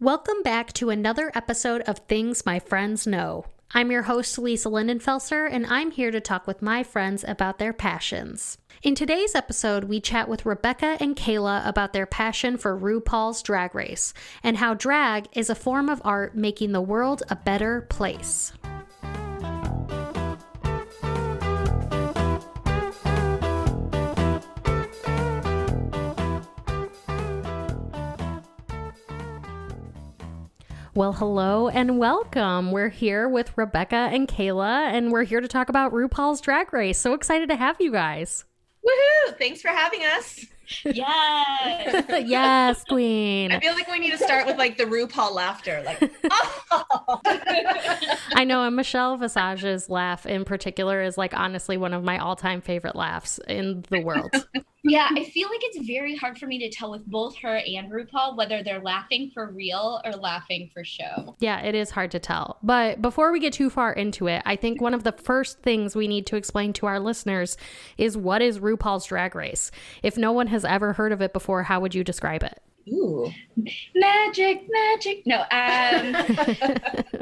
Welcome back to another episode of Things My Friends Know. I'm your host, Lisa Lindenfelser, and I'm here to talk with my friends about their passions. In today's episode, we chat with Rebecca and Kayla about their passion for RuPaul's Drag Race and how drag is a form of art making the world a better place. Well, hello and welcome. We're here with Rebecca and Kayla, and we're here to talk about RuPaul's Drag Race. So excited to have you guys. Woohoo! Thanks for having us. Yes. yes, Queen. I feel like we need to start with like the RuPaul laughter. Like, oh. I know, and Michelle Visage's laugh in particular is like honestly one of my all time favorite laughs in the world. yeah, I feel like it's very hard for me to tell with both her and RuPaul whether they're laughing for real or laughing for show. Yeah, it is hard to tell. But before we get too far into it, I think one of the first things we need to explain to our listeners is what is RuPaul's Drag Race? If no one has ever heard of it before, how would you describe it? Ooh. Magic, magic. No, um,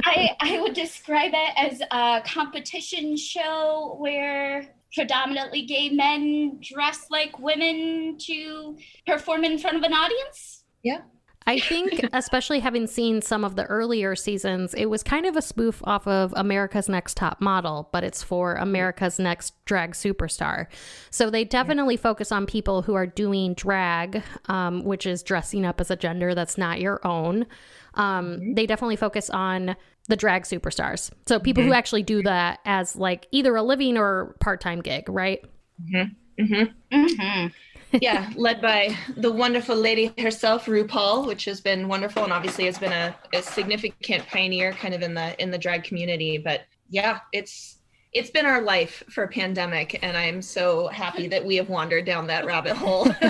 I I would describe it as a competition show where predominantly gay men dress like women to perform in front of an audience. Yeah. I think, especially having seen some of the earlier seasons, it was kind of a spoof off of America's Next Top Model, but it's for America's Next Drag Superstar. So they definitely focus on people who are doing drag, um, which is dressing up as a gender that's not your own. Um, mm-hmm. They definitely focus on the drag superstars. So people mm-hmm. who actually do that as like either a living or part time gig, right? Mm-hmm. Yeah, led by the wonderful lady herself, RuPaul, which has been wonderful and obviously has been a, a significant pioneer kind of in the in the drag community. But yeah, it's it's been our life for a pandemic, and I'm so happy that we have wandered down that rabbit hole.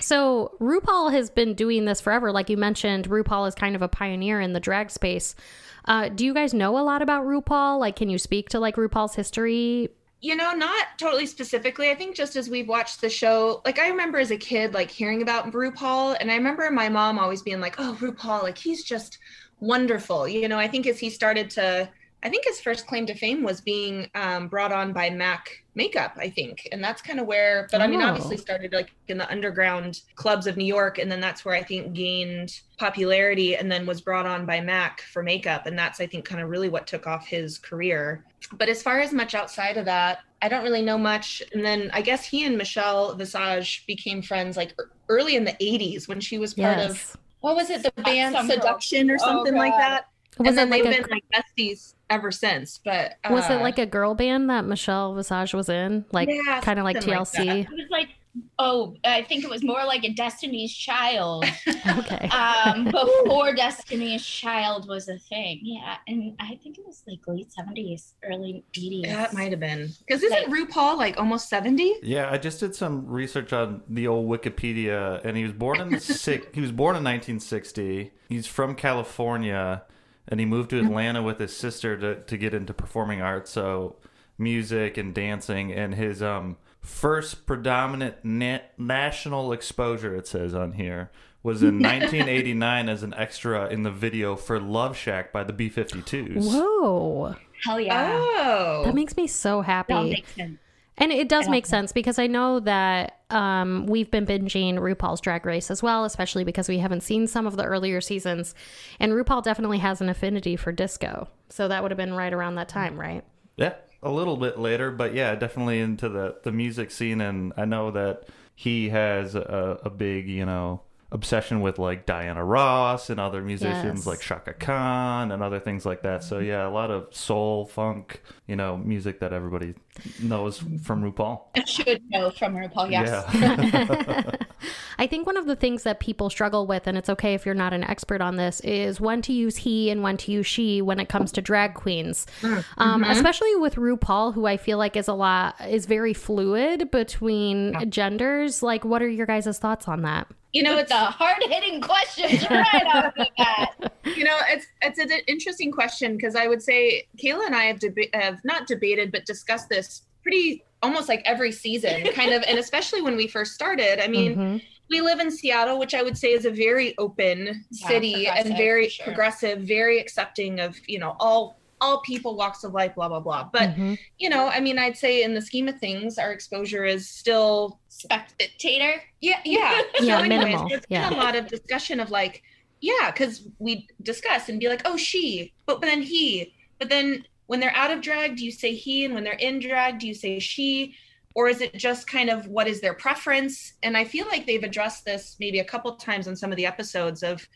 So RuPaul has been doing this forever. Like you mentioned, RuPaul is kind of a pioneer in the drag space. Uh, do you guys know a lot about RuPaul? Like, can you speak to like RuPaul's history? You know, not totally specifically. I think just as we've watched the show, like I remember as a kid, like hearing about RuPaul, and I remember my mom always being like, "Oh, RuPaul, like he's just wonderful." You know, I think as he started to I think his first claim to fame was being um, brought on by Mac Makeup, I think. And that's kind of where, but I mean, obviously oh. started like in the underground clubs of New York. And then that's where I think gained popularity and then was brought on by Mac for makeup. And that's, I think, kind of really what took off his career. But as far as much outside of that, I don't really know much. And then I guess he and Michelle Visage became friends like early in the 80s when she was part yes. of, what was it, the band Seduction or something oh, like that? Was and then they've like been like besties ever since. But uh, was it like a girl band that Michelle Visage was in? Like yeah, kind of like TLC. Like it was like oh, I think it was more like a Destiny's Child. okay. Um, before Destiny's Child was a thing. Yeah, and I think it was like late seventies, early eighties. Yeah, it might have been. Because isn't like, RuPaul like almost seventy? Yeah, I just did some research on the old Wikipedia, and he was born in the six. He was born in 1960. He's from California and he moved to. Atlanta with his sister to, to get into performing arts, so music and dancing. And his um, first predominant national exposure, it says on here, was in 1989 as an extra in the video for Love Shack by the B 52s. Whoa. Hell yeah. Oh. That makes me so happy. And it does make sense because I know that um, we've been binging RuPaul's Drag Race as well, especially because we haven't seen some of the earlier seasons. And RuPaul definitely has an affinity for disco. So that would have been right around that time, right? Yeah, a little bit later, but yeah, definitely into the, the music scene. And I know that he has a, a big, you know, obsession with like Diana Ross and other musicians yes. like Chaka Khan and other things like that. So yeah, a lot of soul, funk, you know, music that everybody knows from RuPaul. I should know from RuPaul, yes. Yeah. I think one of the things that people struggle with, and it's okay if you're not an expert on this, is when to use he and when to use she when it comes to drag queens. Mm, um, mm-hmm. Especially with RuPaul, who I feel like is a lot, is very fluid between genders. Like, what are your guys' thoughts on that? You know, it's a hard hitting question right off the bat. You know, it's it's an interesting question because I would say Kayla and I have deba- have not debated but discussed this pretty almost like every season, kind of, and especially when we first started. I mean. Mm-hmm we live in Seattle, which I would say is a very open Yeah, city and very sure. progressive, very accepting of you know all all people walks of life, blah blah blah. But Mhm. you know, I mean, I'd say in the scheme of things, our exposure is still Spectator. yeah yeah Yeah, So anyways, minimal, There's yeah. been a lot of discussion of like yeah, because we discuss and be like, oh she, but, but then he, but then when they're out of drag, do you say he, and when they're in drag, do you say she? Or is it just kind of what is their preference? And I feel like they've addressed this maybe a couple times on some of the episodes of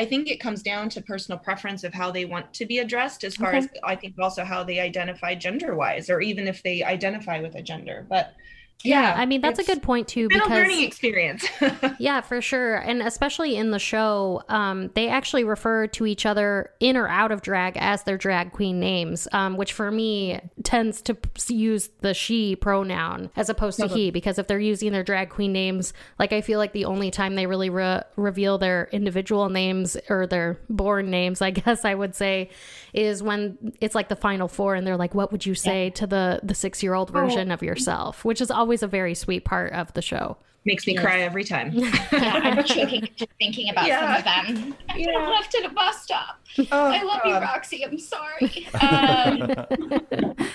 I think it comes down to personal preference of how they want to be addressed, as far Okay. as I think also how they identify gender wise, or even if they identify with a gender. But Yeah, I mean that's a good point too been a because learning experience. Yeah, for sure. And especially in the show, um, they actually refer to each other in or out of drag as their drag queen names, um, which for me tends to p- use the she pronoun as opposed to he, because if they're using their drag queen names, like I feel like the only time they really re- reveal their individual names or their born names, I guess I would say, is when it's like the final four and they're like, what would you say to the, the six year old version of yourself, which is always a very sweet part of the show. Makes me cry every time. Yeah, I'm choking just thinking about Yeah. some of them. I Yeah. yeah. left at a bus stop. Oh, I love you, Roxy. I'm sorry. Um,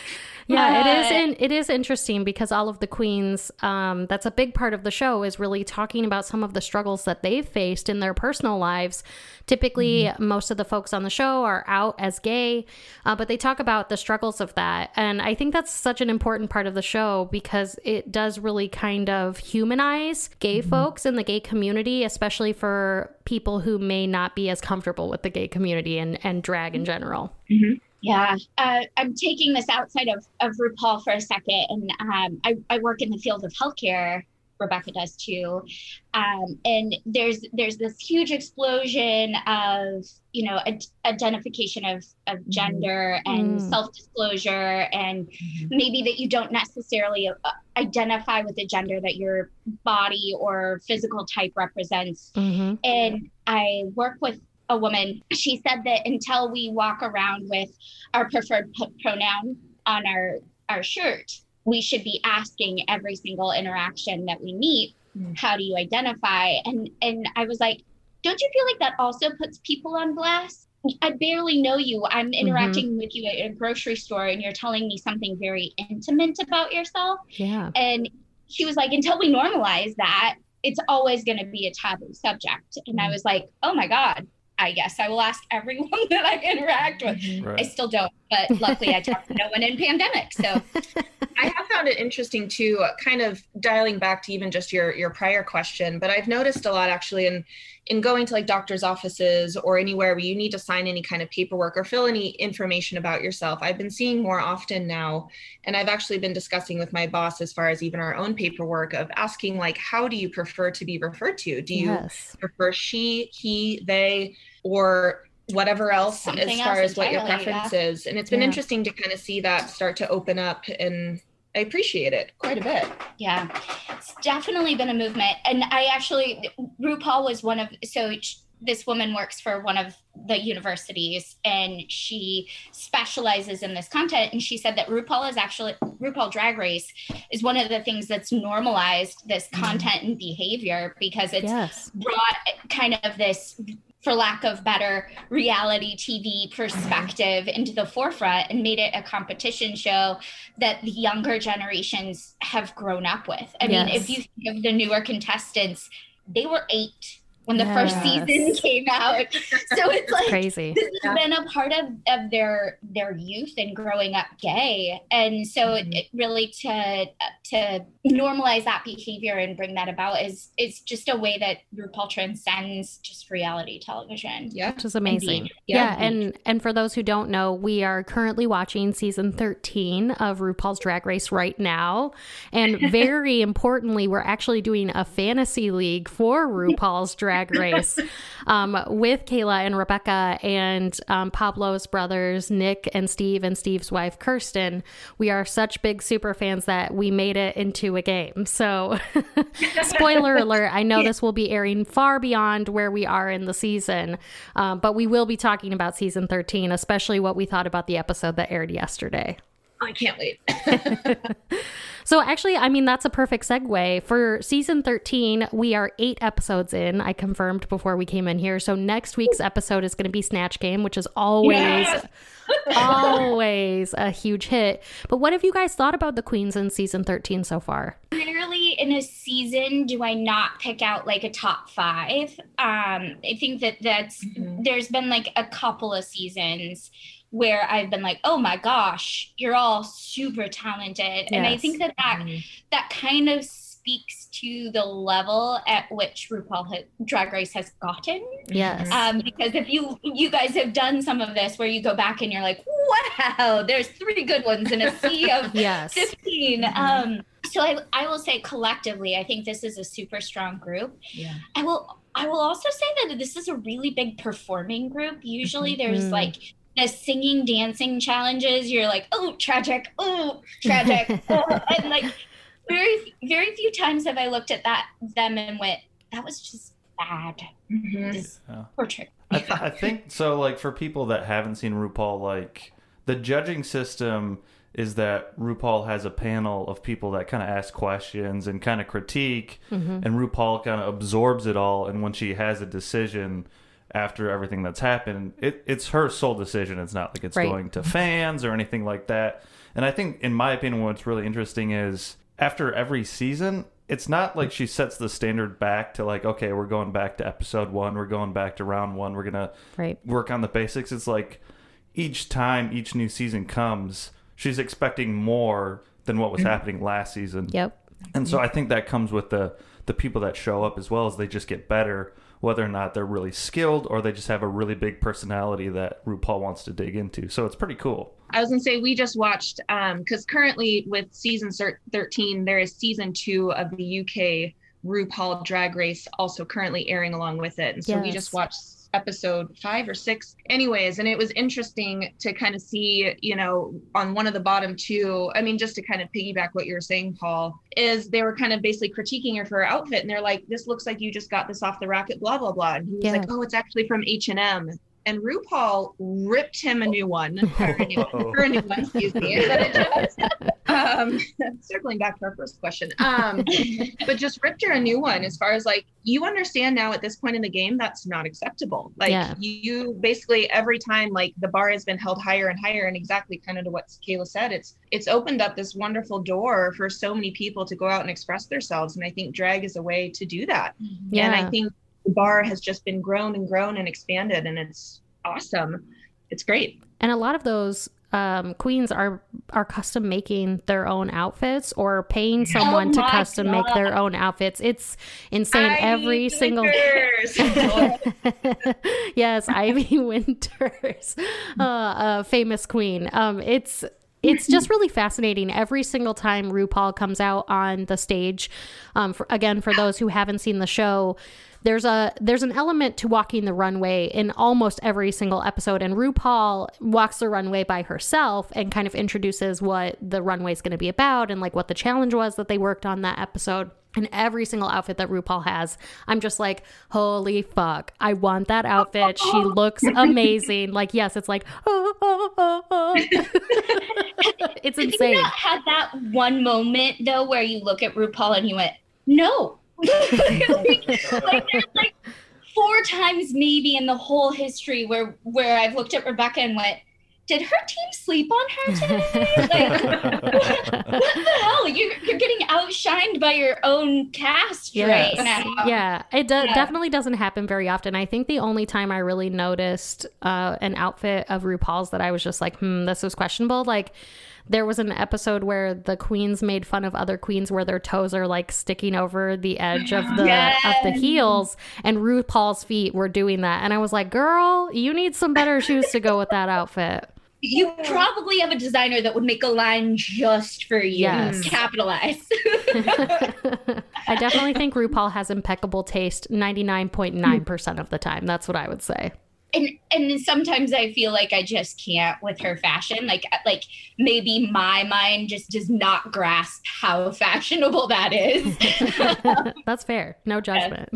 Yeah, it is. In, it is interesting because all of the queens. Um, that's a big part of the show is really talking about some of the struggles that they've faced in their personal lives. Typically, most of the folks on the show are out as gay, uh, but they talk about the struggles of that, and I think that's such an important part of the show because it does really kind of humanize gay folks in the gay community, especially for people who may not be as comfortable with the gay community and and drag in general. Yeah, uh, I'm taking this outside of, of RuPaul for a second, and um, I, I work in the field of healthcare. Rebecca does too, um, and there's there's this huge explosion of you know ad- identification of of gender and Mm. self disclosure, and maybe that you don't necessarily uh, identify with the gender that your body or physical type represents Mm-hmm. and I work with a woman. She said that until we walk around with our preferred p- pronoun on our our shirt, we should be asking every single interaction that we meet, Mm. how do you identify? And and I was like, don't you feel like that also puts people on blast? I barely know you. I'm interacting with you at a grocery store and you're telling me something very intimate about yourself. Yeah. And she was like, until we normalize that, it's always going to be a taboo subject. And I was like, oh my God, I guess I will ask everyone that I interact with. Mm-hmm. I still don't, but luckily I talked to no one in pandemic. So I have found it interesting too, uh, kind of dialing back to even just your your prior question. But I've noticed a lot actually in in going to like doctors' offices or anywhere where you need to sign any kind of paperwork or fill any information about yourself. I've been seeing more often now, and I've actually been discussing with my boss as far as even our own paperwork of asking like, how do you prefer to be referred to? Do you yes. prefer she, he, they, or whatever else Something as far else as what your entirely, preference yeah. is. And it's been Yeah. interesting to kind of see that start to open up and I appreciate it quite a bit. yeah, it's definitely been a movement. And I actually, RuPaul was one of, so sh- this woman works for one of the universities and she specializes in this content. And she said that RuPaul is actually, RuPaul Drag Race is one of the things that's normalized this mm-hmm. content and behavior because it's Yes. brought kind of this for lack of better reality tv perspective into the forefront and made it a competition show that the younger generations have grown up with. I mean if you think of the newer contestants they were eight when the first season came out so it's like Crazy. this has been a part of, of their their youth and growing up gay and so it, mm-hmm. it really to to normalize that behavior and bring that about is is just a way that RuPaul transcends just reality television Yeah. which is amazing. Yeah, Yeah. and and for those who don't know, we are currently watching season 13 of RuPaul's Drag Race right now. And very importantly, we're actually doing a fantasy league for RuPaul's Drag Race um, with Kayla and Rebecca and um, Pablo's brothers, Nick and Steve, and Steve's wife, Kirsten. We are such big super fans that we made it into a game. So, spoiler alert, I know this will be airing far beyond where we are in the season, um, but we will be talking about season 13, especially what we thought about the episode that aired yesterday. I can't wait. So actually, I mean that's a perfect segue for season 13. We are 8 episodes in. I confirmed before we came in here. So next week's episode is going to be Snatch Game, which is always Yes! always a huge hit. But what have you guys thought about the queens in season 13 so far? Rarely in a season do I not pick out like a top five. Um, I think that that's Mhm. there's been like a couple of seasons where I've been like, oh my gosh, you're all super talented, and I think that that that kind of speaks to the level at which RuPaul Drag Race has gotten. Yes. Um, because if you you guys have done some of this where you go back and you're like, wow, there's three good ones in a sea of yes. 15. Mhm. Um, so I, I will say collectively, I think this is a super strong group. Yeah. I will I will also say that this is a really big performing group. Usually there's Mhm. like the singing, dancing challenges. You're like, oh, tragic, oh, tragic. oh. And like very very few times have I looked at that them and went, that was just bad. Mhm. This Yeah. portrait. I, th- I think so. Like for people that haven't seen RuPaul, like the judging system is that RuPaul has a panel of people that kind of ask questions and kind of critique, Mhm. and RuPaul kind of absorbs it all. And when she has a decision after everything that's happened, it, it's her sole decision. It's not like it's Right. going to fans or anything like that. And I think, in my opinion, what's really interesting is after every season, it's not like she sets the standard back to like, okay, we're going back to episode one, we're going back to round one, we're gonna Right. work on the basics. It's like each time each new season comes, she's expecting more than what was mm-hmm. happening last season. Yep. And so I think that comes with the the people that show up as well as they just get better, whether or not they're really skilled or they just have a really big personality that RuPaul wants to dig into. So it's pretty cool. I was gonna say we just watched um because currently with season 13 there is season two of the UK RuPaul Drag Race also currently airing along with it, and so we just watched episode five or six anyways and it was interesting to kind of see you know on one of the bottom two i mean just to kind of piggyback what you were saying paul is they were kind of basically critiquing her for her outfit and they're like this looks like you just got this off the rack at blah blah blah and he was Yeah. like oh it's actually from h&m and RuPaul ripped him a new one, or a new, Uh-oh. her a new one, excuse me. But it just, um, circling back to our first question, um, but just ripped her a new one. As far as like, you understand now at this point in the game, that's not acceptable. Like, Yeah. you basically every time like the bar has been held higher and higher, and exactly kind of to what Kayla said, it's it's opened up this wonderful door for so many people to go out and express themselves, and I think drag is a way to do that. Yeah. And I think the bar has just been grown and grown and expanded, and it's awesome. It's great. And a lot of those um, queens are are custom making their own outfits or paying someone to my custom make their own outfits. It's insane. Ivy Every single yes, Ivy Winters, uh, a famous queen. Um, it's it's just really fascinating every single time RuPaul comes out on the stage. Um, for, again, for those who haven't seen the show, there's a there's an element to walking the runway in almost every single episode, and RuPaul walks the runway by herself and kind of introduces what the runway is going to be about and like what the challenge was that they worked on that episode. And every single outfit that RuPaul has, I'm just like, holy fuck, I want that outfit. She looks amazing. Like, yes, it's like, oh, oh, oh, oh. it's Have you insane. not had that one moment though where you look at RuPaul and you went, no. Like, like, there's like four times maybe in the whole history where where I've looked at Rebecca and went, did her team sleep on her today? like, what, what the hell? You're, you're getting outshined by your own cast Yes. right now. Yeah, it do- Yeah. definitely doesn't happen very often. I think the only time I really noticed uh, an outfit of RuPaul's that I was just like, hmm, this was questionable. Like, there was an episode where the queens made fun of other queens where their toes are like sticking over the edge of the of the heels, and RuPaul's feet were doing that. And I was like, girl, you need some better shoes to go with that outfit. You probably have a designer that would make a line just for you. Yes. Capitalize. I definitely think RuPaul has impeccable taste 99.9% of the time. That's what I would say. And and sometimes I feel like I just can't with her fashion. Like uh, like maybe my mind just does not grasp how fashionable that is. That's fair. No judgment.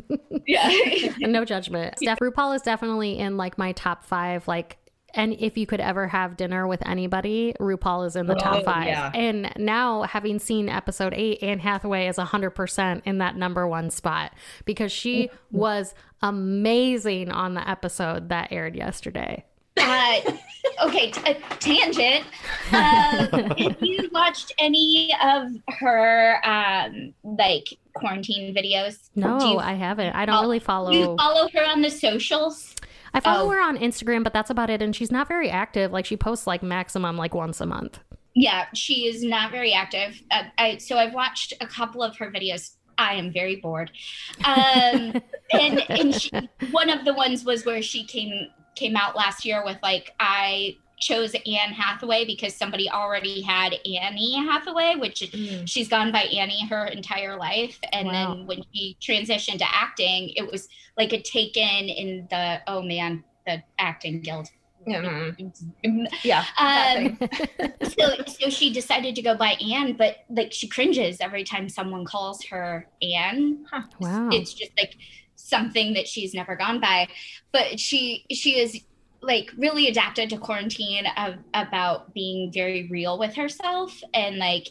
yeah. no judgment. Steph RuPaul is definitely in like my top five like and if you could ever have dinner with anybody, RuPaul is in the top Oh, five. yeah. And now, having seen episode eight, Anne Hathaway is 100% in that number one spot because she was amazing on the episode that aired yesterday. Uh, okay, t- uh, tangent. Um, have you watched any of her um, like quarantine videos? No, you, I haven't. I don't Oh, really do you follow. follow her on the socials? I follow oh. her on Instagram, but that's about it. And she's not very active. Like she posts like maximum like once a month. Yeah, she is not very active. Uh, I, so I've watched a couple of her videos. I am very bored. Um, and and she, one of the ones was where she came came out last year with like I chose Anne Hathaway because somebody already had Annie Hathaway, which Mm. she's gone by Annie her entire life. And Wow. then when she transitioned to acting, it was like a taken in the oh man, the acting guild. Mm. Yeah. Um, so so she decided to go by Anne, but like she cringes every time someone calls her Anne. Wow. It's just like something that she's never gone by. But she she is like really adapted to quarantine of, about being very real with herself and like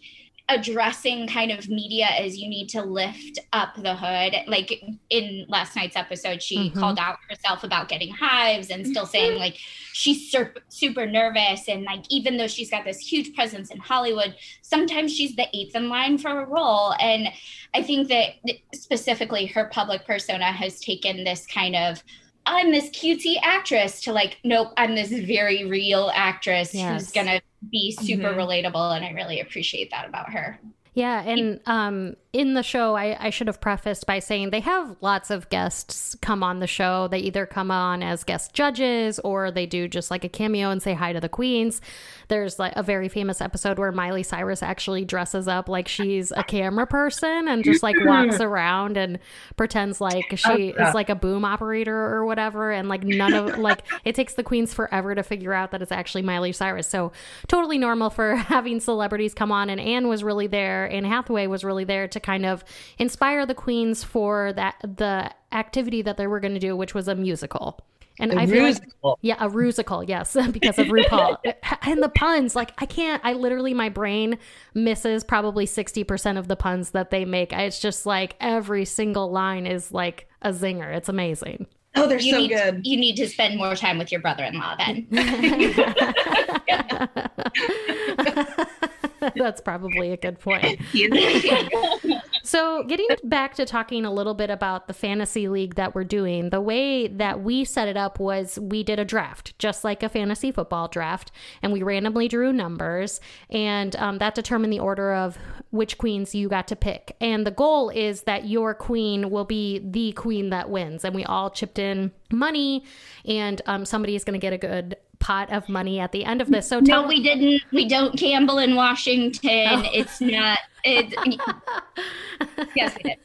addressing kind of media as you need to lift up the hood. Like in last night's episode she Mhm. called out herself about getting hives and still saying like she's sur- super nervous and like even though she's got this huge presence in hollywood sometimes she's the eighth in line for a role. And i think that specifically her public persona has taken this kind of i'm this cutesy actress to like nope i'm this very real actress Yes. who's gonna be super Mhm. relatable and i really appreciate that about her Yeah, and um, in the show, I, I should have prefaced by saying they have lots of guests come on the show. They either come on as guest judges or they do just like a cameo and say hi to the queens. There's like a very famous episode where Miley Cyrus actually dresses up like she's a camera person and just like walks around and pretends like she is like a boom operator or whatever. And like none of like it takes the queens forever to figure out that it's actually Miley Cyrus. So totally normal for having celebrities come on. And Anne was really there. Anne Hathaway was really there to kind of inspire the queens for that the activity that they were going to do, which was a musical. And I feel like Musical. yeah, a rusical, yes, because of RuPaul. and the puns, like I can't, I literally, my brain misses probably 60% of the puns that they make. It's just like every single line is like a zinger. It's amazing. Oh, they're you so need good. you need to spend more time with your brother-in-law then That's probably a good point. So, getting back to talking a little bit about the fantasy league that we're doing, the way that we set it up was we did a draft, just like a fantasy football draft, and we randomly drew numbers, and um, that determined the order of which queens you got to pick. And the goal is that your queen will be the queen that wins, and we all chipped in money, and um, somebody is going to get a good pot of money at the end of this. So, tell no we didn't. We don't gamble in washington. Oh. It's not it yes we did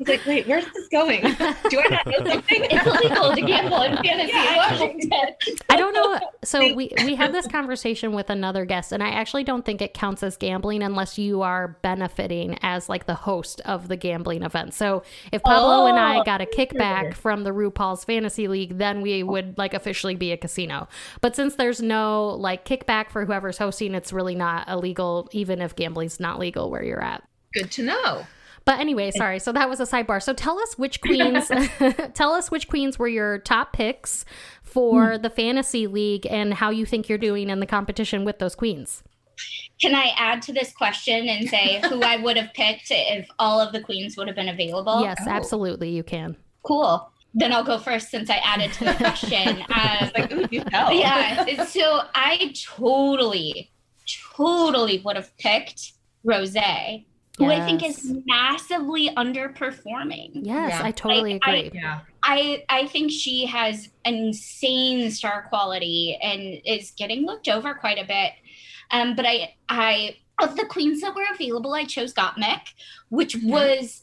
It's like, wait, where's this going? Do I not know something? it's illegal to gamble in fantasy Yeah, I washington I don't know. So we we had this conversation with another guest, and I actually don't think it counts as gambling unless you are benefiting as like the host of the gambling event. So if Pablo and I Oh. got a oh, kickback from the RuPaul's Fantasy League, then we would like officially be a casino. But since there's no like kickback for whoever's hosting, it's really not illegal, even if gambling's not legal where you're at. Good to know. But anyway, sorry. So that was a sidebar. So tell us which queens tell us which queens were your top picks for the fantasy league and how you think you're doing in the competition with those queens. can i add to this question and say who i would have picked if all of the queens would have been available yes, absolutely you can. cool then i'll go first since i added to the question um, Like, ooh, you tell. yeah so i totally totally would have picked rose who i think is massively underperforming Yes, Yeah. I totally Like, I- agree. Yeah. i i think she has insane star quality and is getting looked over quite a bit um but i i of the queens that were available i chose gottmik which was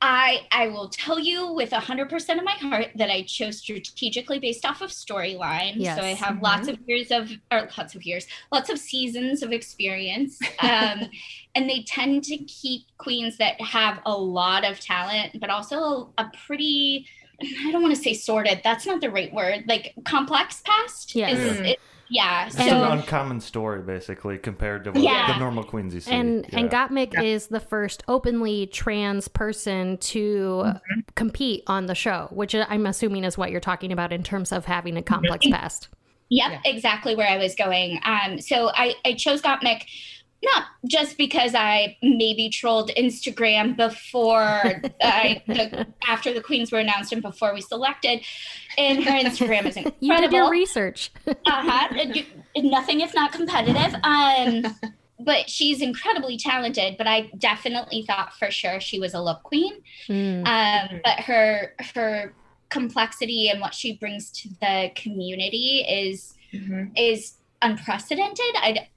I I will tell you with 100% of my heart that I chose strategically based off of storyline. So I Yes. have lots of years of or lots of years, lots of seasons of experience. Um, and they tend to keep queens that have a lot of talent, but also a, pretty I don't want to say sorted. That's not the right word. Like complex past. Yes. Is, Mm. it, yeah. It's So an uncommon story, basically, compared to what Yeah. the normal queens you see. and and Yeah. Gottmik is the first openly trans person to Mm-hmm. compete on the show, which I'm assuming is what you're talking about in terms of having a complex past. Yep, Yeah. exactly where I was going. Um, so I, I chose Gottmik not just because I maybe trolled Instagram before I the, after the queens were announced and before we selected, and her Instagram is incredible. You did your research. uh-huh. Nothing if not competitive. Um, but she's incredibly talented. But I definitely thought for sure she was a look queen. Mm. Um, but her her complexity and what she brings to the community is Mhm. is unprecedented. I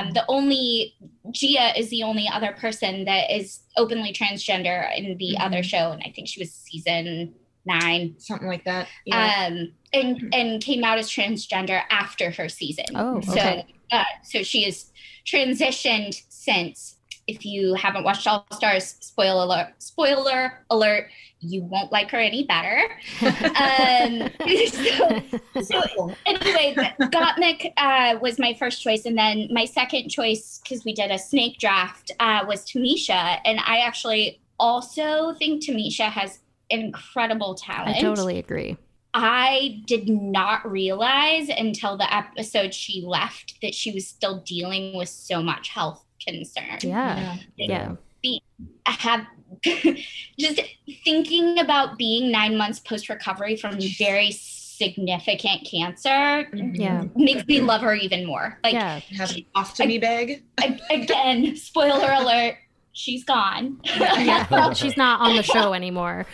um, the only Gia is the only other person that is openly transgender in the Mhm. other show, and I think she was season nine. Something like that. Yeah. Um, and and came out as transgender after her season. Oh, okay. So uh, so she has transitioned since. If you haven't watched All Stars, spoiler alert! Spoiler alert! You won't like her any better. um, so, so anyway, Gottmik uh, was my first choice, and then my second choice, because we did a snake draft, uh, was Tamisha, and I actually also think Tamisha has incredible talent. I totally agree. I did not realize until the episode she left that she was still dealing with so much health concern. Yeah. Yeah. I have just thinking about being nine months post recovery from very significant cancer Mhm. Yeah. makes me love her even more. Like yeah. Have an ostomy bag. a- again, spoiler alert, she's gone. Yeah. She's not on the show anymore.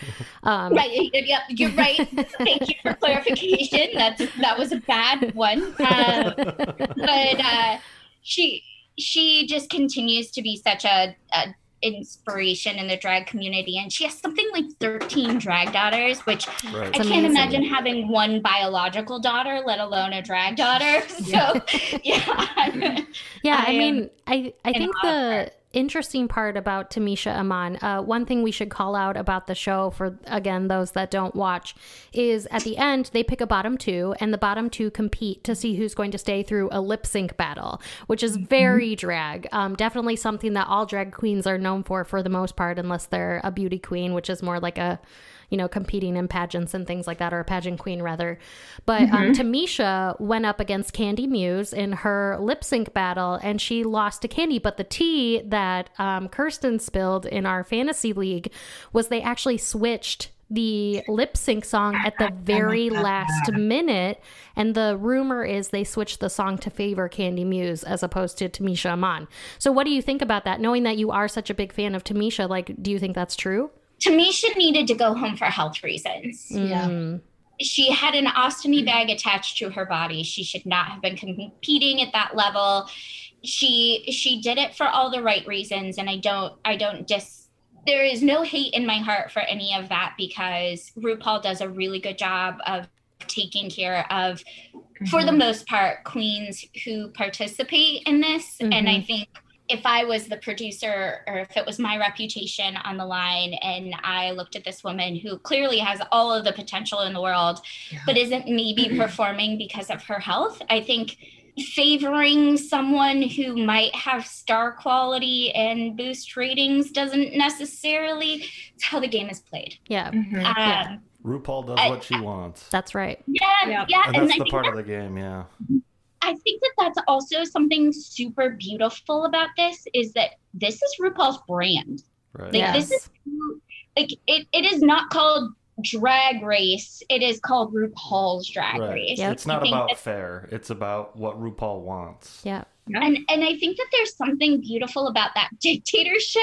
Um, Right. Yep. You're right. Thank you for clarification. That's that was a bad one. Um, but uh, she she just continues to be such a, a inspiration in the drag community, and she has something like 13 drag daughters, which Right. I It's can't amazing. imagine having one biological daughter, let alone a drag daughter. So yeah. Yeah, I, I mean, I I think the interesting part about Tamisha Iman, uh, one thing we should call out about the show for again those that don't watch, is at the end they pick a bottom two, and the bottom two compete to see who's going to stay through a lip sync battle, which is very drag. Um, definitely something that all drag queens are known for for the most part, unless they're a beauty queen, which is more like a you know, competing in pageants and things like that, or a pageant queen rather. But um, Tamisha went up against Kandy Muse in her lip sync battle, and she lost to Kandy. But the tea that um, Kirsten spilled in our fantasy league was they actually switched the lip sync song at the very last minute. And the rumor is they switched the song to favor Kandy Muse as opposed to Tamisha Iman. So, what do you think about that? Knowing that you are such a big fan of Tamisha, like, do you think that's true? Tamisha needed to go home for health reasons. Yeah. Mm, she had an ostomy bag attached to her body. She should not have been competing at that level. She she did it for all the right reasons, and I don't I don't just there is no hate in my heart for any of that because RuPaul does a really good job of taking care of for the most part queens who participate in this and i think if i was the producer or if it was my reputation on the line and i looked at this woman who clearly has all of the potential in the world Yeah. but isn't maybe performing because of her health i think favoring someone who might have star quality and boost ratings doesn't necessarily it's how the game is played yeah, Mhm. Yeah. um, RuPaul does I- what she wants. that's right. yeah Yeah. yeah And and, that's I the part of the game, yeah. I think that that's also something super beautiful about this is that this is RuPaul's brand. Right. Like Yes. this is like it, it is not called drag race. It is called RuPaul's drag Right. race. Yep. It's not about fair. It's about what RuPaul wants. Yeah. and and I think that there's something beautiful about that dictatorship.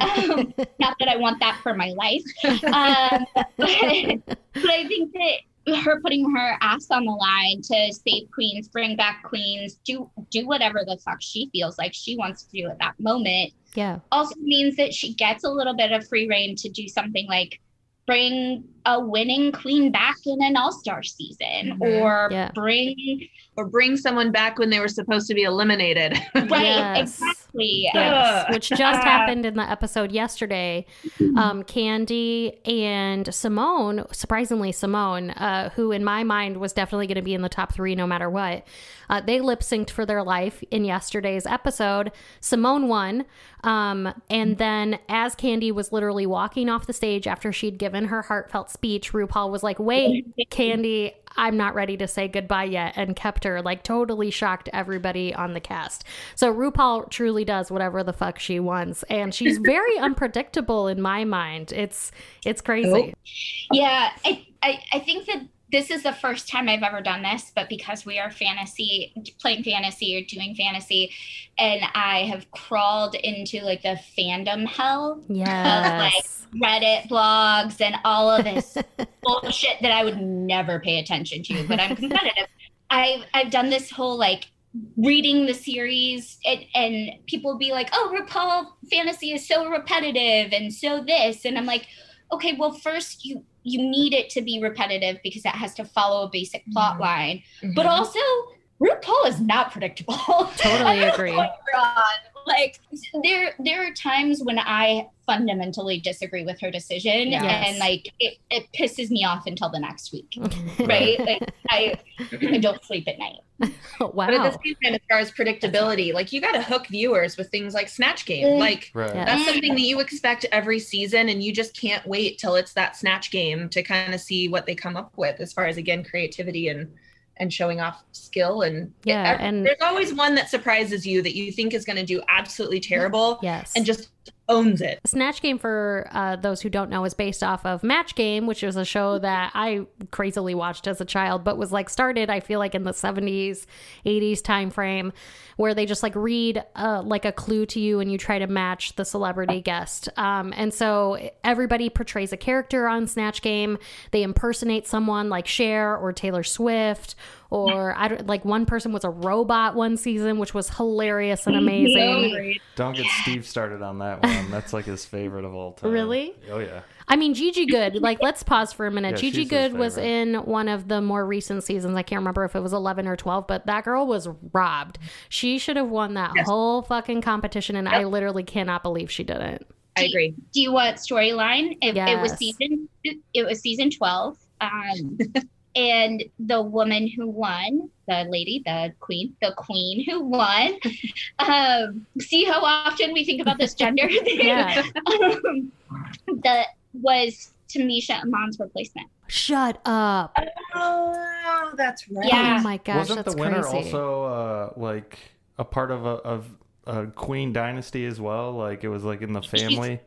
Um, not that I want that for my life, um, but, but I think that her putting her ass on the line to save queens, bring back queens, do do whatever the fuck she feels like she wants to do at that moment yeah. also means that she gets a little bit of free reign to do something like bring a winning queen back in an all-star season Mhm. or Yeah. bring Or bring someone back when they were supposed to be eliminated. right Yes. exactly Yes, Ugh. which just happened in the episode yesterday. Um, Kandy and Symone, surprisingly Symone, uh, who in my mind was definitely going to be in the top three no matter what, uh, they lip synced for their life in yesterday's episode. Symone won. Um, and then as Kandy was literally walking off the stage after she'd given her heartfelt speech, RuPaul was like, wait, Kandy, I'm not ready to say goodbye yet, and kept her like totally shocked everybody on the cast. So RuPaul truly does whatever the fuck she wants, and she's very unpredictable in my mind. It's it's crazy. Yeah, I, I, I think that this is the first time I've ever done this, but because we are fantasy, playing fantasy or doing fantasy, and I have crawled into like the fandom hell, Yes. Of like Reddit blogs, and all of this bullshit that I would never pay attention to, but I'm competitive. I've, I've done this whole like reading the series and, and people be like, oh, RuPaul fantasy is so repetitive and so this. And I'm like, okay, well, first you you need it to be repetitive because that has to follow a basic plot Mhm. line. But also, RuPaul is not predictable. Totally agree. What you're on. Like there there are times when I fundamentally disagree with her decision Yes. and like it, it pisses me off until the next week. Right? like I I don't sleep at night. wow. But at the same time, as far as predictability, like you got to hook viewers with things like Snatch Game. Mm. Like Right. Yeah. that's something that you expect every season, and you just can't wait till it's that Snatch Game to kind of see what they come up with as far as again creativity and and showing off skill and Yeah, ev- and- there's always one that surprises you that you think is going to do absolutely terrible yes. and just owns it. Snatch Game, for uh, those who don't know, is based off of Match Game, which was a show that I crazily watched as a child, but was like started, I feel like, in the 70s, 80s time frame, where they just like read uh, like a clue to you and you try to match the celebrity guest. Um, and so everybody portrays a character on Snatch Game. They impersonate someone like Cher or Taylor Swift. Or I don't like one person was a robot one season, which was hilarious and amazing. Don't get Steve started on that one. That's like his favorite of all time. Really? Oh yeah. I mean, Gigi Goode, like, let's pause for a minute. Yeah, Gigi Goode was in one of the more recent seasons. I can't remember if it was 11 or 12, but that girl was robbed. She should have won that Yes. whole fucking competition, and I literally cannot believe she didn't. I agree. Do you want storyline? It, it was season it was season 12. Um and the woman who won, the lady, the queen, the queen who won. Um see how often we think about this gender thing. Yeah. um, that was Tamisha Iman's replacement. Shut up. Oh, that's right. Yeah. Oh my gosh, Wasn't that's the winner crazy. also uh, like a part of a of a Queen dynasty as well? Like it was like in the family,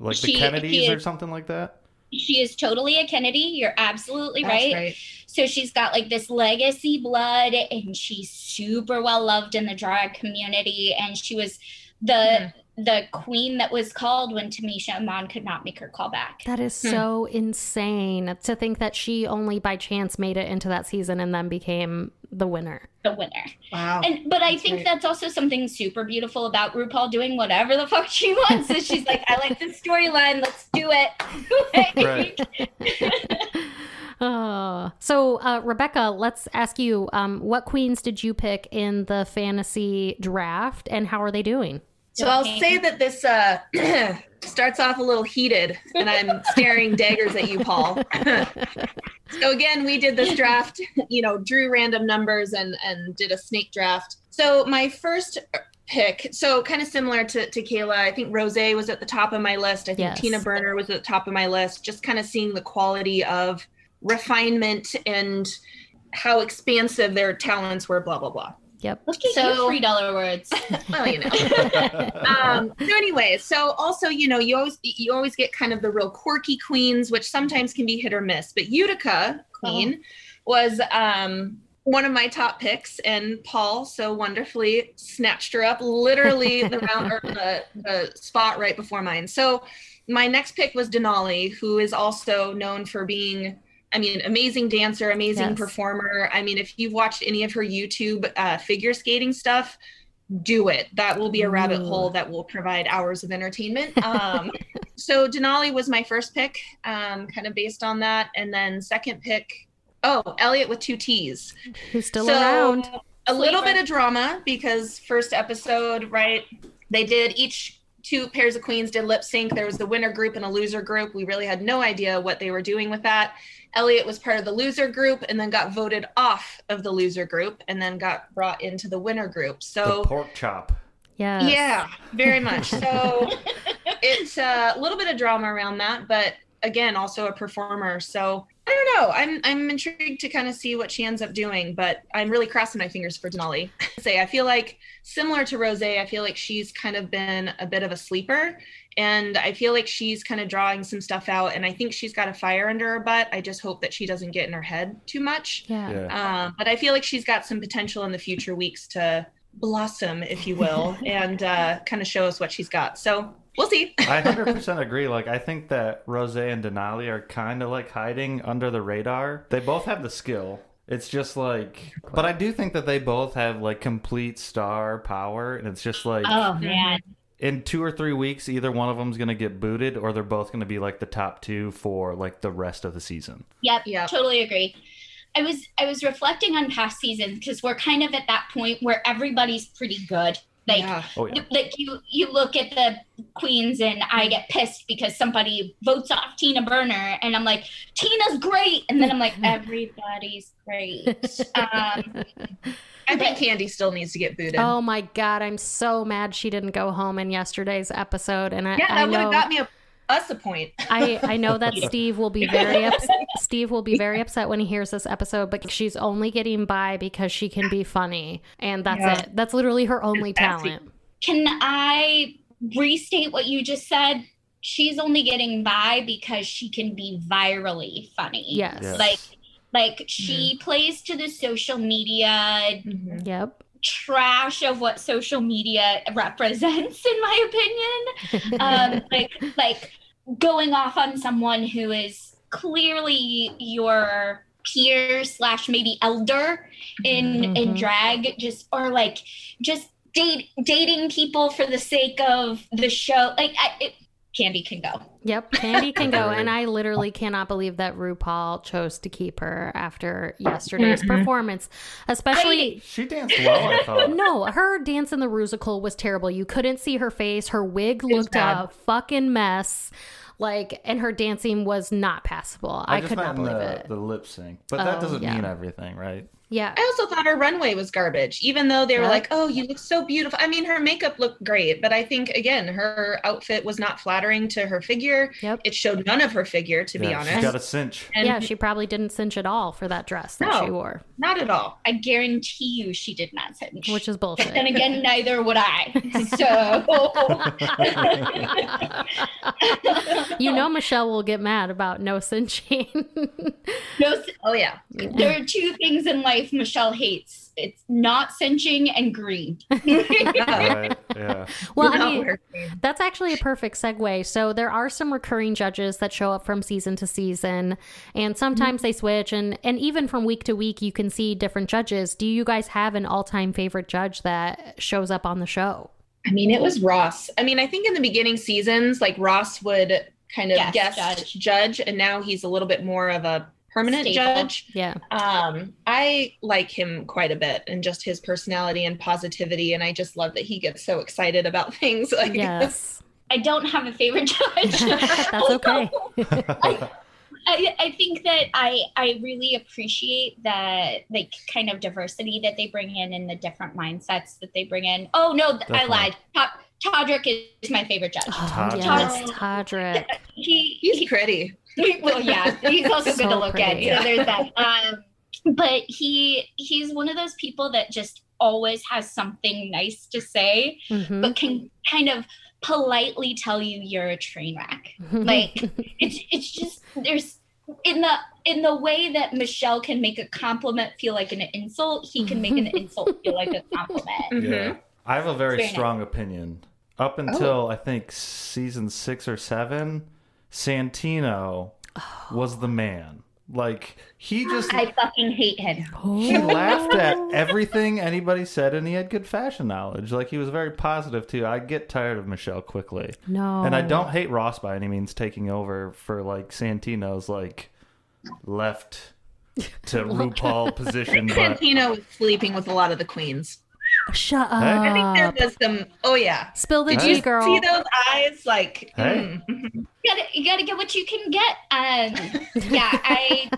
like the she- Kennedys she or something like that. She is totally a Kennedy. You're absolutely right. right. So she's got like this legacy blood and she's super well loved in the drag community. And she was the mm-hmm. The queen that was called when Tamisha Iman could not make her call back. That is Hmm. so insane to think that she only by chance made it into that season and then became the winner. The winner. Wow. And but I think right. that's also something super beautiful about RuPaul doing whatever the fuck she wants. is she's like, I like this storyline, let's do it. Right. Oh, so uh, Rebecca, let's ask you: um, What queens did you pick in the fantasy draft, and how are they doing? So I'll say that this uh, starts off a little heated, and I'm staring daggers at you, Paul. so again, we did this draft, you know, drew random numbers and and did a snake draft. So my first pick, so kind of similar to, to Kayla, I think Rose was at the top of my list. I think Yes. Tina Burner was at the top of my list. Just kind of seeing the quality of refinement and how expansive their talents were. Blah blah blah. Yep. Look at So- you, three dollar words. Well, you know. um so anyway so also you know you always you always get kind of the real quirky queens which sometimes can be hit or miss but utica queen was um one of my top picks and paul so wonderfully snatched her up literally the round or the, the spot right before mine so my next pick was denali who is also known for being I mean, amazing dancer, amazing Yes. performer. I mean, if you've watched any of her YouTube uh, figure skating stuff, do it. That will be a rabbit Ooh. hole that will provide hours of entertainment. Um, So Denali was my first pick, um, kind of based on that, and then second pick. Oh, Elliott with two T's. Who's still So, around? A little bit of drama because first episode, right? They did each two pairs of queens did lip sync. There was the winner group and a loser group. We really had no idea what they were doing with that. Elliott was part of the loser group and then got voted off of the loser group and then got brought into the winner group. So the pork chop. Yeah. yeah, very much. So it's uh, a little bit of drama around that, but again, also a performer. So I don't know. I'm I'm intrigued to kind of see what she ends up doing, but I'm really crossing my fingers for Denali. Say I feel like similar to Rose, I feel like she's kind of been a bit of a sleeper. And I feel like she's kind of drawing some stuff out, and I think she's got a fire under her butt. I just hope that she doesn't get in her head too much. Yeah. Yeah. Um, but I feel like she's got some potential in the future weeks to blossom, if you will, and uh, kind of show us what she's got. So we'll see. I 100% agree. Like, I think that Rose and Denali are kind of like hiding under the radar. They both have the skill. It's just like, but I do think that they both have like complete star power, and it's just like Oh man. in two or three weeks, either one of them's gonna get booted, or they're both gonna be like the top two for like the rest of the season. Yep, Yep. totally agree. I was I was reflecting on past seasons because we're kind of at that point where everybody's pretty good. Like yeah. Oh yeah, like you you look at the queens and I get pissed because somebody votes off Tina Burner and I'm like Tina's great and then I'm like everybody's great. Um, I think Kandy still needs to get booted. Oh my god, I'm so mad she didn't go home in yesterday's episode, and I, yeah, that would have got me a, us a point. I I know that Steve will be very upset. Steve will be very upset when he hears this episode, but she's only getting by because she can be funny, and that's Yeah. it. That's literally her only talent. can I restate what you just said? She's only getting by because she can be virally funny. Yes. Yeah. Like like she plays to the social media Mhm. Yep. trash of what social media represents in my opinion um like like going off on someone who is clearly your peer slash maybe elder in in Mhm. drag just or like just date dating people for the sake of the show like I, it, Kandy can go Yep, Kandy can go, and I literally cannot believe that RuPaul chose to keep her after yesterday's Mhm. performance, especially. she danced well. I thought. No, her dance in the Rusical was terrible. You couldn't see her face. Her wig was looked a fucking mess. Like, and her dancing was not passable. I, just could not believe the, it. the lip sync, but that Oh, doesn't yeah. mean everything, right? Yeah. I also thought her runway was garbage, even though they were Yeah. like, "Oh, you look so beautiful." I mean, her makeup looked great, but I think again, her outfit was not flattering to her figure. Yep. It showed none of her figure, to be honest. she's got a cinch. and yeah, she probably didn't cinch at all for that dress that No. she wore, not at all. i guarantee you she did not cinch which is but then bullshit. again neither would i so you know, Michelle will get mad about no cinching. no, Oh yeah, there are two things in life Michelle hates. It's not cinching and green. right? Yeah. well, I mean. That's actually a perfect segue. So there are some recurring judges that show up from season to season, and sometimes mm-hmm. they switch, and and even from week to week, you can see different judges. Do you guys have an all time favorite judge that shows up on the show? I mean, it was Ross. I mean, I think in the beginning seasons, like Ross would kind of Guest guest judge. judge. and now he's a little bit more of a permanent Staple. judge. Yeah, Um, I like him quite a bit and just his personality and positivity, and I just love that he gets so excited about things. Like, yes, I don't have a favorite judge. that's okay. I, I think that I I really appreciate that like kind of diversity that they bring in and the different mindsets that they bring in. Oh no, th- I lied. Todd, Todrick is my favorite judge. Oh, Todrick. yes, Todrick. He, he's he pretty. Well yeah, he's also So good to look pretty. at. So there's that. Um, but he he's one of those people that just always has something nice to say, Mhm. but can kind of politely tell you you're a train wreck. like it's it's just there's in the in the way that Michelle can make a compliment feel like an insult, he can make an insult feel like a compliment. Mhm. Yeah. I have a very Very nice. strong opinion. Up until I think season six or seven, Santino was the man. Like he just I fucking hate him. he laughed at everything anybody said, and he had good fashion knowledge. Like he was very positive too. I get tired of Michelle quickly, No. and I don't hate Ross by any means taking over for like Santino's like left to RuPaul position, but Santino was sleeping with a lot of the queens. Shut up. I think there was some. Oh yeah. Spill the Did tea, you girl. see those eyes? Like, Hey. mm. You gotta, you gotta get what you can get. Um, yeah, I,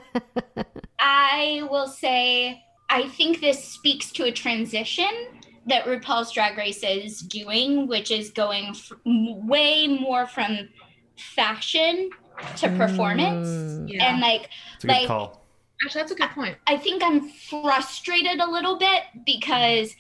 I will say, I think this speaks to a transition that RuPaul's Drag Race is doing, which is going f- way more from fashion to performance, Mm. yeah. and like it's a good Like- call. Actually, that's a good point. I think I'm frustrated a little bit because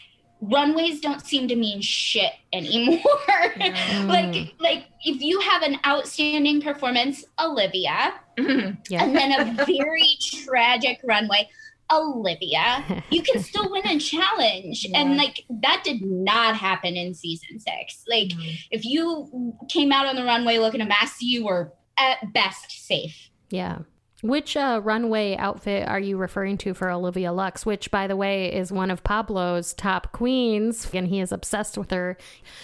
runways don't seem to mean shit anymore. Mm. like like if you have an outstanding performance, Olivia, Mhm. Yeah. and then a very tragic runway, Olivia, you can still win a challenge. And like that did not happen in season six. Like Mhm. if you came out on the runway looking a mess, you were at best safe. Yeah. Which uh, runway outfit are you referring to for Olivia Lux? Which, by the way, is one of Pablo's top queens, and he is obsessed with her.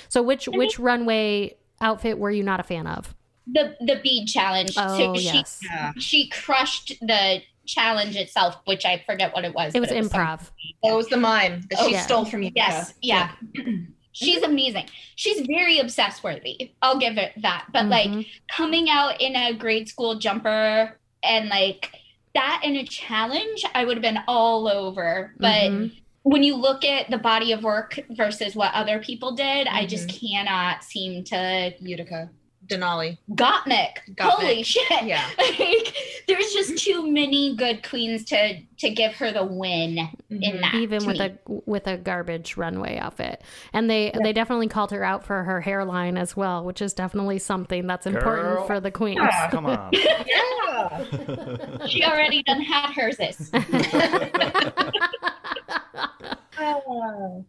So, which which runway outfit were you not a fan of? The the bead challenge. Oh, so she yes, Yeah. she crushed the challenge itself, which I forget what it was. it was but improv. It was the mime that Oh, she yeah. stole from you. Yes, yeah. She's amazing. She's very obsessed worthy. I'll give it that. But like Mhm. coming out in a grade school jumper and like that in a challenge, I would have been all over. But Mhm. when you look at the body of work versus what other people did, I just Mm-hmm. cannot seem to Utica. Denali. Gottmik. Gottmik. Holy shit. Yeah. like there's just too many good queens to to give her the win in Mhm. that. even with me. a with a garbage runway outfit, and they they definitely called her out for her hairline as well, which is definitely something that's important for the queens. Come on. Yeah. she already done had hers is.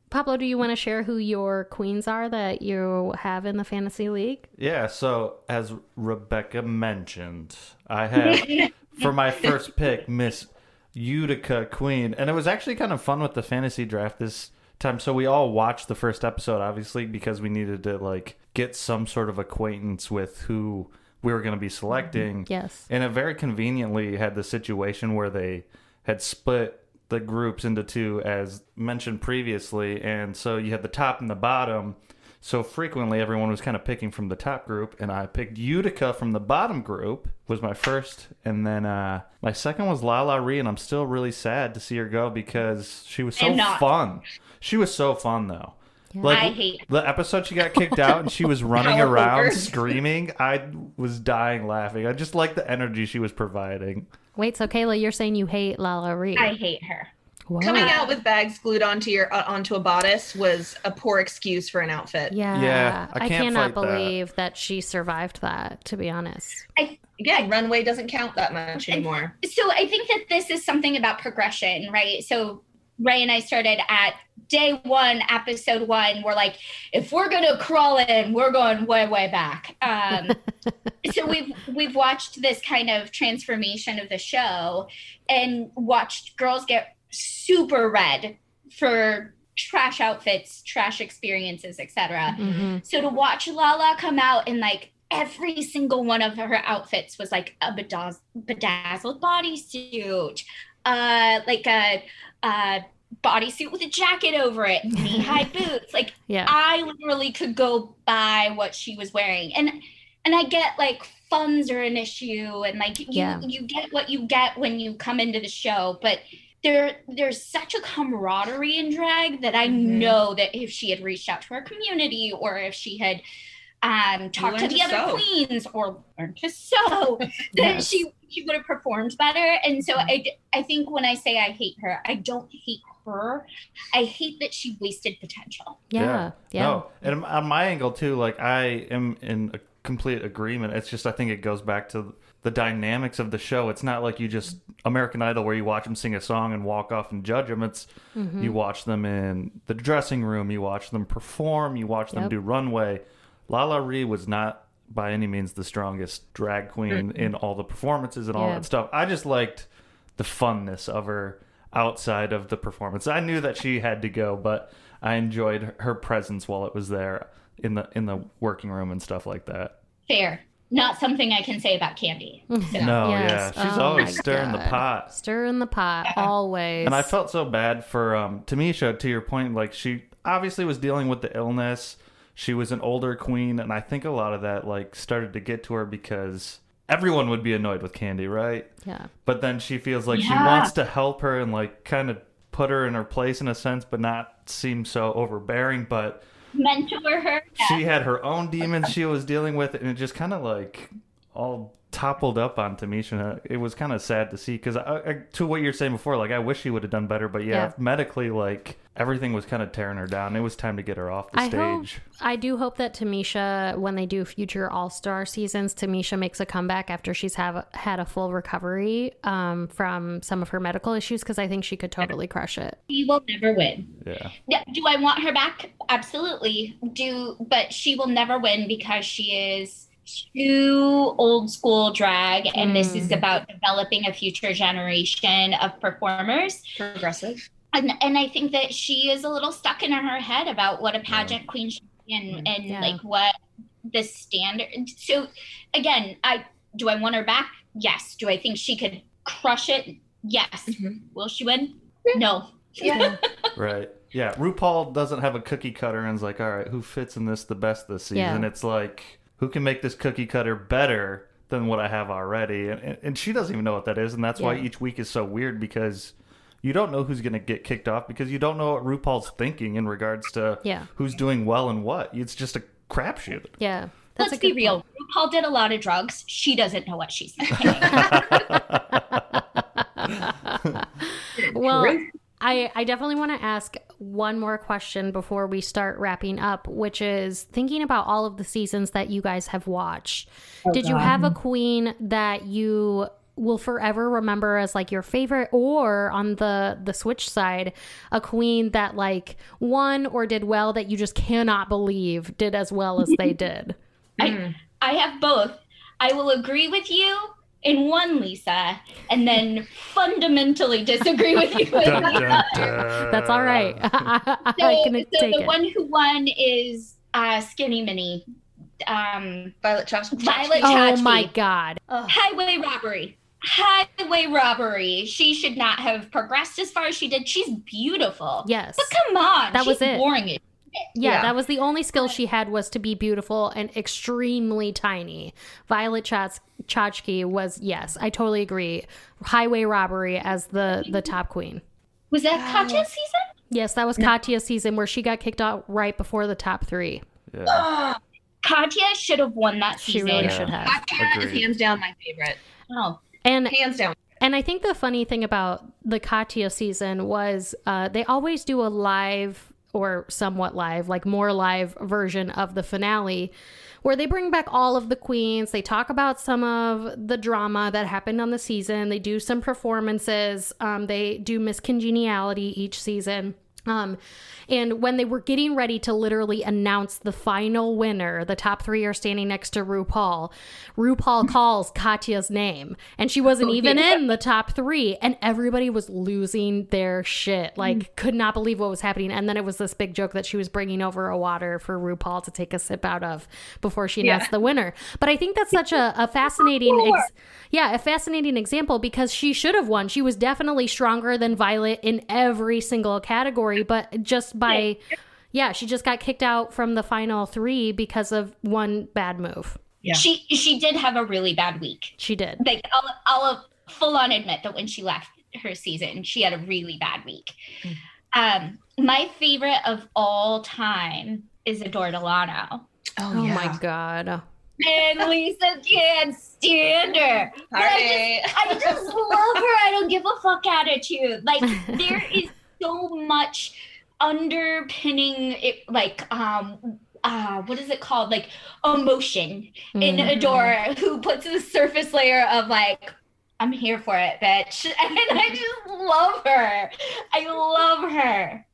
Pablo, do you want to share who your queens are that you have in the fantasy league? Yeah, so as Rebecca mentioned, I have for my first pick Miss Utica Queen, and it was actually kind of fun with the fantasy draft this time. So we all watched the first episode, obviously, because we needed to like get some sort of acquaintance with who we were going to be selecting. Yes. And it very conveniently had the situation where they had split the groups into two, as mentioned previously. And so you had the top and the bottom. So frequently everyone was kind of picking from the top group, and I picked Utica from the bottom group was my first, and then uh, my second was LaLa Ri, and I'm still really sad to see her go because she was so fun. She was so fun though. Like I hate the episode she got kicked out and she was running around screaming. I was dying laughing. I just like the energy she was providing. Wait, so Kayla, you're saying you hate LaLa Ri? I hate her. Whoa. Coming out with bags glued onto your uh, onto a bodice was a poor excuse for an outfit. Yeah, Yeah, I I, can't cannot fight that. believe that. she survived that. To be honest, Yeah, runway doesn't count that much anymore. So I think that this is something about progression, right? So Ray and I started at day one, episode one. We're like, if we're gonna crawl in, we're going way, way back. Um, so we've we've watched this kind of transformation of the show, and watched girls get super red for trash outfits, trash experiences, etc. hmm So to watch Lala come out and like every single one of her outfits was like a bedazz- bedazzled bodysuit, uh, like a, a bodysuit with a jacket over it, knee high boots. Like yeah, I literally could go buy what she was wearing, and and I get like funds are an issue, and like you Yeah. you get what you get when you come into the show, but. There, there's such a camaraderie in drag that I Mhm. know that if she had reached out to her community or if she had um, talked to the to other sew. queens or learned to sew, then Yes. she she would have performed better. And so I, I think when I say I hate her, I don't hate her. I hate that she wasted potential. yeah, yeah. No, and on my angle too, like I am in a complete agreement. It's just I think it goes back to the dynamics of the show. It's not like you just American Idol where you watch them sing a song and walk off and judge them. It's Mhm. you watch them in the dressing room, you watch them perform, you watch them Yep. do runway. LaLa Ri was not by any means the strongest drag queen in all the performances and all Yeah. that stuff. I just liked the funness of her outside of the performance. I knew that she had to go, but I enjoyed her presence while it was there in the in the working room and stuff like that. Fair. Not something I can say about Kandy. No, Yes. yeah, she's Oh always my stirring the pot. Stirring the pot Yeah. always. And I felt so bad for um, Tamisha. To your point, like she obviously was dealing with the illness. She was an older queen, and I think a lot of that like started to get to her because everyone would be annoyed with Kandy, right? yeah. But then she feels like she wants to help her and like kind of put her in her place in a sense, but not seem so overbearing. But Mentor her. she had her own demons she was dealing with, and it just kind of like all toppled up on Tamisha. It was kind of sad to see because I, I, to what you're saying before, like I wish she would have done better, but yeah, Yeah. medically, like everything was kind of tearing her down. It was time to get her off the I hope, stage. I do hope that Tamisha, when they do future All Star seasons, Tamisha makes a comeback after she's have had a full recovery um, from some of her medical issues because I think she could totally crush it. She will never win. Yeah, Yeah, Do I want her back? Absolutely. Do but she will never win because she is too old school drag and this is Mm. about developing a future generation of performers. Progressive. And and I think that she is a little stuck in her head about what a pageant queen should be and, and Yeah. like what the standard so again, I do I want her back? Yes. Do I think she could crush it? Yes. Mhm. Will she win? No. Yeah. right. Yeah, RuPaul doesn't have a cookie cutter and is like, all right, who fits in this the best this season? Yeah. It's like, who can make this cookie cutter better than what I have already? And, and, and she doesn't even know what that is. And that's why each week is so weird because you don't know who's going to get kicked off because you don't know what RuPaul's thinking in regards to Yeah. who's doing well and what. It's just a crapshoot. Yeah. That's Let's be real. point. RuPaul did a lot of drugs. She doesn't know what she's thinking. Well, I, I definitely want to ask one more question before we start wrapping up, which is thinking about all of the seasons that you guys have watched. Oh, did you have a queen that you will forever remember as like your favorite or on the the switch side a queen that like won or did well that you just cannot believe did as well as they did I, I have both. I will agree with you in one, Lisa, and then fundamentally disagree with you. in Dun, the dun, that's all right i So, can so take the it one who won is uh, Skinny Minnie. Um, Violet Chachki. Violet oh my god Highway robbery. Highway robbery. She should not have progressed as far as she did. She's beautiful. yes But come on, That was it. boring. As Yeah, Yeah. that was the only skill she had was to be beautiful and extremely tiny. Violet Chats- Chachki was yes, I totally agree. Highway robbery as the the top queen. Was that Wow. Katya's season? Yes, that was Katya's season where she got kicked out right before the top three. Yeah. Katya should have won that season. She season. really Yeah. should have. Katya is hands down my favorite. Oh, And Hands down. And I think the funny thing about the Katya season was uh, they always do a live or somewhat live, like more live version of the finale where they bring back all of the queens. They talk about some of the drama that happened on the season. They do some performances. Um, they do Miss Congeniality each season. Um, and when they were getting ready to literally announce the final winner, the top three are standing next to RuPaul. RuPaul calls Katya's name, and she wasn't even in the top three, and everybody was losing their shit. Like, could not believe what was happening. And then it was this big joke that she was bringing over a water for RuPaul to take a sip out of before she announced Yeah. the winner. But I think that's such a, a fascinating, ex- yeah, a fascinating example because she should have won. She was definitely stronger than Violet in every single category, but just by, yeah, she just got kicked out from the final three because of one bad move. Yeah. she she did have a really bad week. She did. Like I'll I'll full on admit that when she left her season, she had a really bad week. Um, my favorite of all time is Adore Delano. Oh, Oh yeah. my god. And Lisa can't stand her. But I just I just love her. I don't give a fuck attitude. Like there is so much underpinning it like um uh what is it called? Like emotion in Mhm. Adore who puts a surface layer of like I'm here for it, bitch. And I just love her. I love her.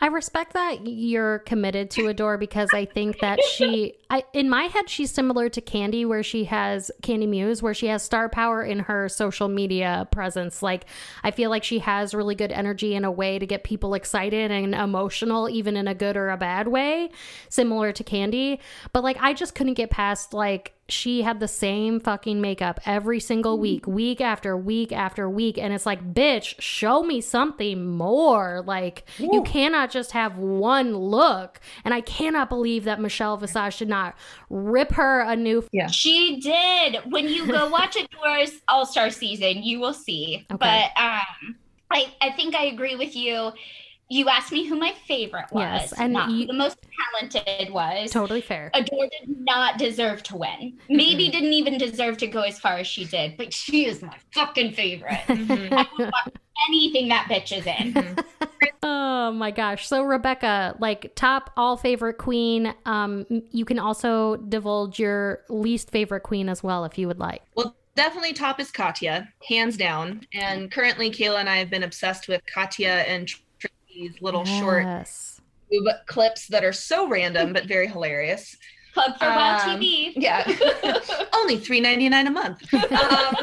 I respect that you're committed to Adore because I think that she I in my head she's similar to Kandy where she has Kandy Muse where she has star power in her social media presence. Like I feel like she has really good energy in a way to get people excited and emotional even in a good or a bad way, similar to Kandy. But like I just couldn't get past like she had the same fucking makeup every single week, week after week after week. And it's like, bitch, show me something more. Like, Ooh. you cannot just have one look. And I cannot believe that Michelle Visage did not rip her a new. Yeah. She did. When you go watch Adore's All Star season, you will see. Okay. But um, I, I think I agree with you you asked me who my favorite was, yes, and not you, who the most talented was. Totally fair. Adore did not deserve to win. Maybe mm-hmm. didn't even deserve to go as far as she did, but she is my fucking favorite. Mm-hmm. I would watch anything that bitch is in. Mm-hmm. oh my gosh! So Rebecca, like top all favorite queen. Um, you can also divulge your least favorite queen as well if you would like. Well, definitely top is Katya, hands down. And currently, Kayla and I have been obsessed with Katya and these little yes. short clips that are so random but very hilarious. Plug for Wild um, TV. Yeah, only three ninety nine a month. Um,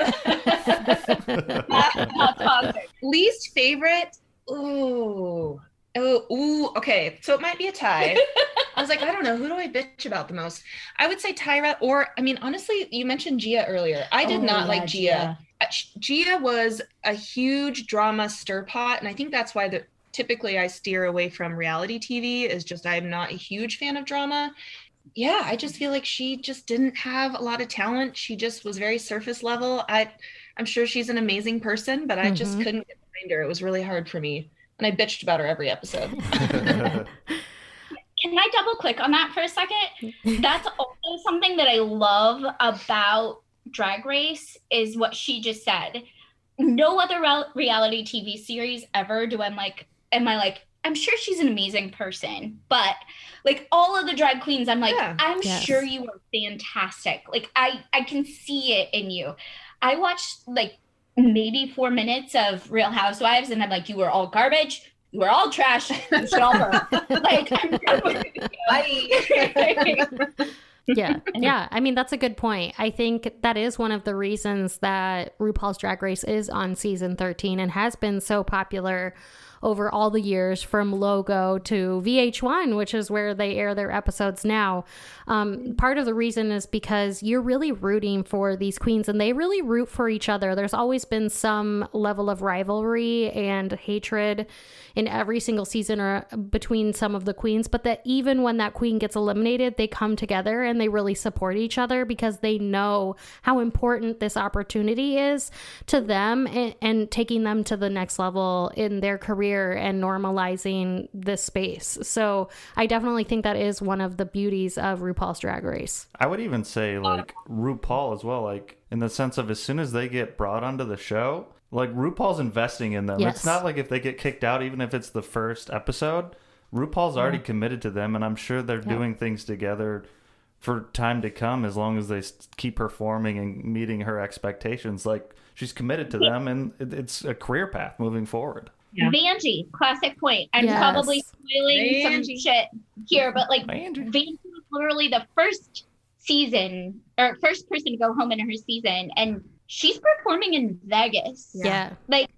least favorite. Ooh, oh, ooh. Okay, so it might be a tie. I was like, I don't know, who do I bitch about the most? I would say Tyra, or I mean, honestly, you mentioned Gia earlier. I did oh, not yeah, like Gia. Gia. Uh, Gia was a huge drama stir pot, and I think that's why the typically I steer away from reality TV is just I'm not a huge fan of drama. Yeah, I just feel like she just didn't have a lot of talent. She just was very surface level. I I'm sure she's an amazing person, but I mm-hmm. just couldn't get behind her. It was really hard for me. And I bitched about her every episode. Can I double click on that for a second? That's also something that I love about Drag Race is what she just said. No other reality TV series ever do I'm like, am I like, I'm sure she's an amazing person, but like all of the drag queens, I'm like, yeah. I'm yes. sure you are fantastic. Like I I can see it in you. I watched like maybe four minutes of Real Housewives, and I'm like, you were all garbage. You were all trash. You should all burn. like, yeah. Yeah. I mean, that's a good point. I think that is one of the reasons that RuPaul's Drag Race is on season 13 and has been so popular over all the years from Logo to VH1, which is where they air their episodes now. Um, part of the reason is because you're really rooting for these queens and they really root for each other. There's always been some level of rivalry and hatred in every single season or between some of the queens, but that even when that queen gets eliminated, they come together and they really support each other because they know how important this opportunity is to them and, and taking them to the next level in their career and normalizing this space. So I definitely think that is one of the beauties of RuPaul's Drag Race. I would even say like RuPaul as well, like in the sense of as soon as they get brought onto the show, like RuPaul's investing in them. Yes. It's not like if they get kicked out, even if it's the first episode, RuPaul's already committed to them, and I'm sure they're yeah. doing things together for time to come as long as they keep performing and meeting her expectations. Like she's committed to them, and it's a career path moving forward. Yeah. Vanjie, classic point. I'm yes. probably spoiling Vanjie. some shit here, but like Vanjie. Vanjie was literally the first season or first person to go home in her season, and she's performing in Vegas. Yeah. Like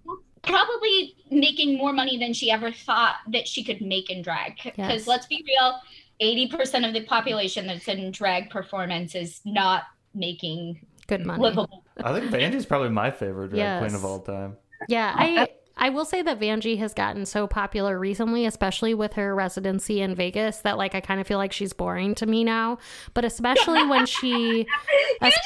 probably making more money than she ever thought that she could make in drag. Because yes. let's be real, 80% of the population that's in drag performance is not making good money. Livable. I think Vanjie's probably my favorite drag yes. queen of all time. Yeah, I I will say that Vanjie has gotten so popular recently, especially with her residency in Vegas, that like I kind of feel like she's boring to me now. But especially when she, you just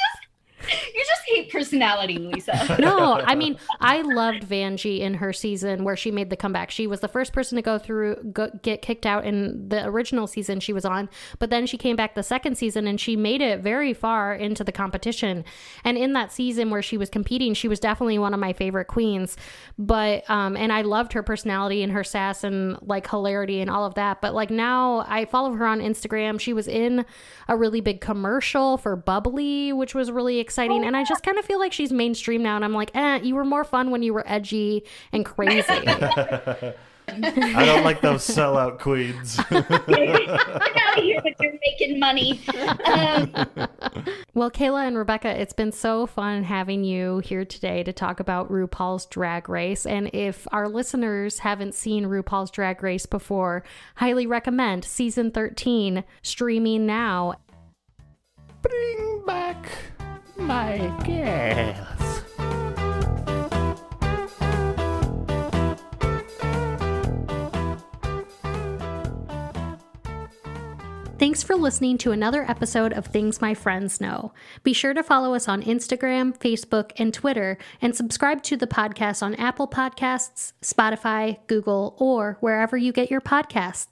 hate personality, Lisa. no, I mean, I loved Vanjie in her season where she made the comeback. She was the first person to go through, go, get kicked out in the original season she was on, but then she came back the second season and she made it very far into the competition. And in that season where she was competing, she was definitely one of my favorite queens. But, um, and I loved her personality and her sass and like hilarity and all of that. But like now I follow her on Instagram. She was in a really big commercial for bubly, which was really exciting exciting. And I just kind of feel like she's mainstream now. And I'm like, eh, you were more fun when you were edgy and crazy. I don't like those sellout queens. Get out of here with your making money. Um, well, Kayla and Rebecca, it's been so fun having you here today to talk about RuPaul's Drag Race. And if our listeners haven't seen RuPaul's Drag Race before, highly recommend season 13 streaming now. Bring back my girls. Thanks for listening to another episode of Things My Friends Know. Be sure to follow us on Instagram, Facebook, and Twitter, and subscribe to the podcast on Apple Podcasts, Spotify, Google, or wherever you get your podcasts.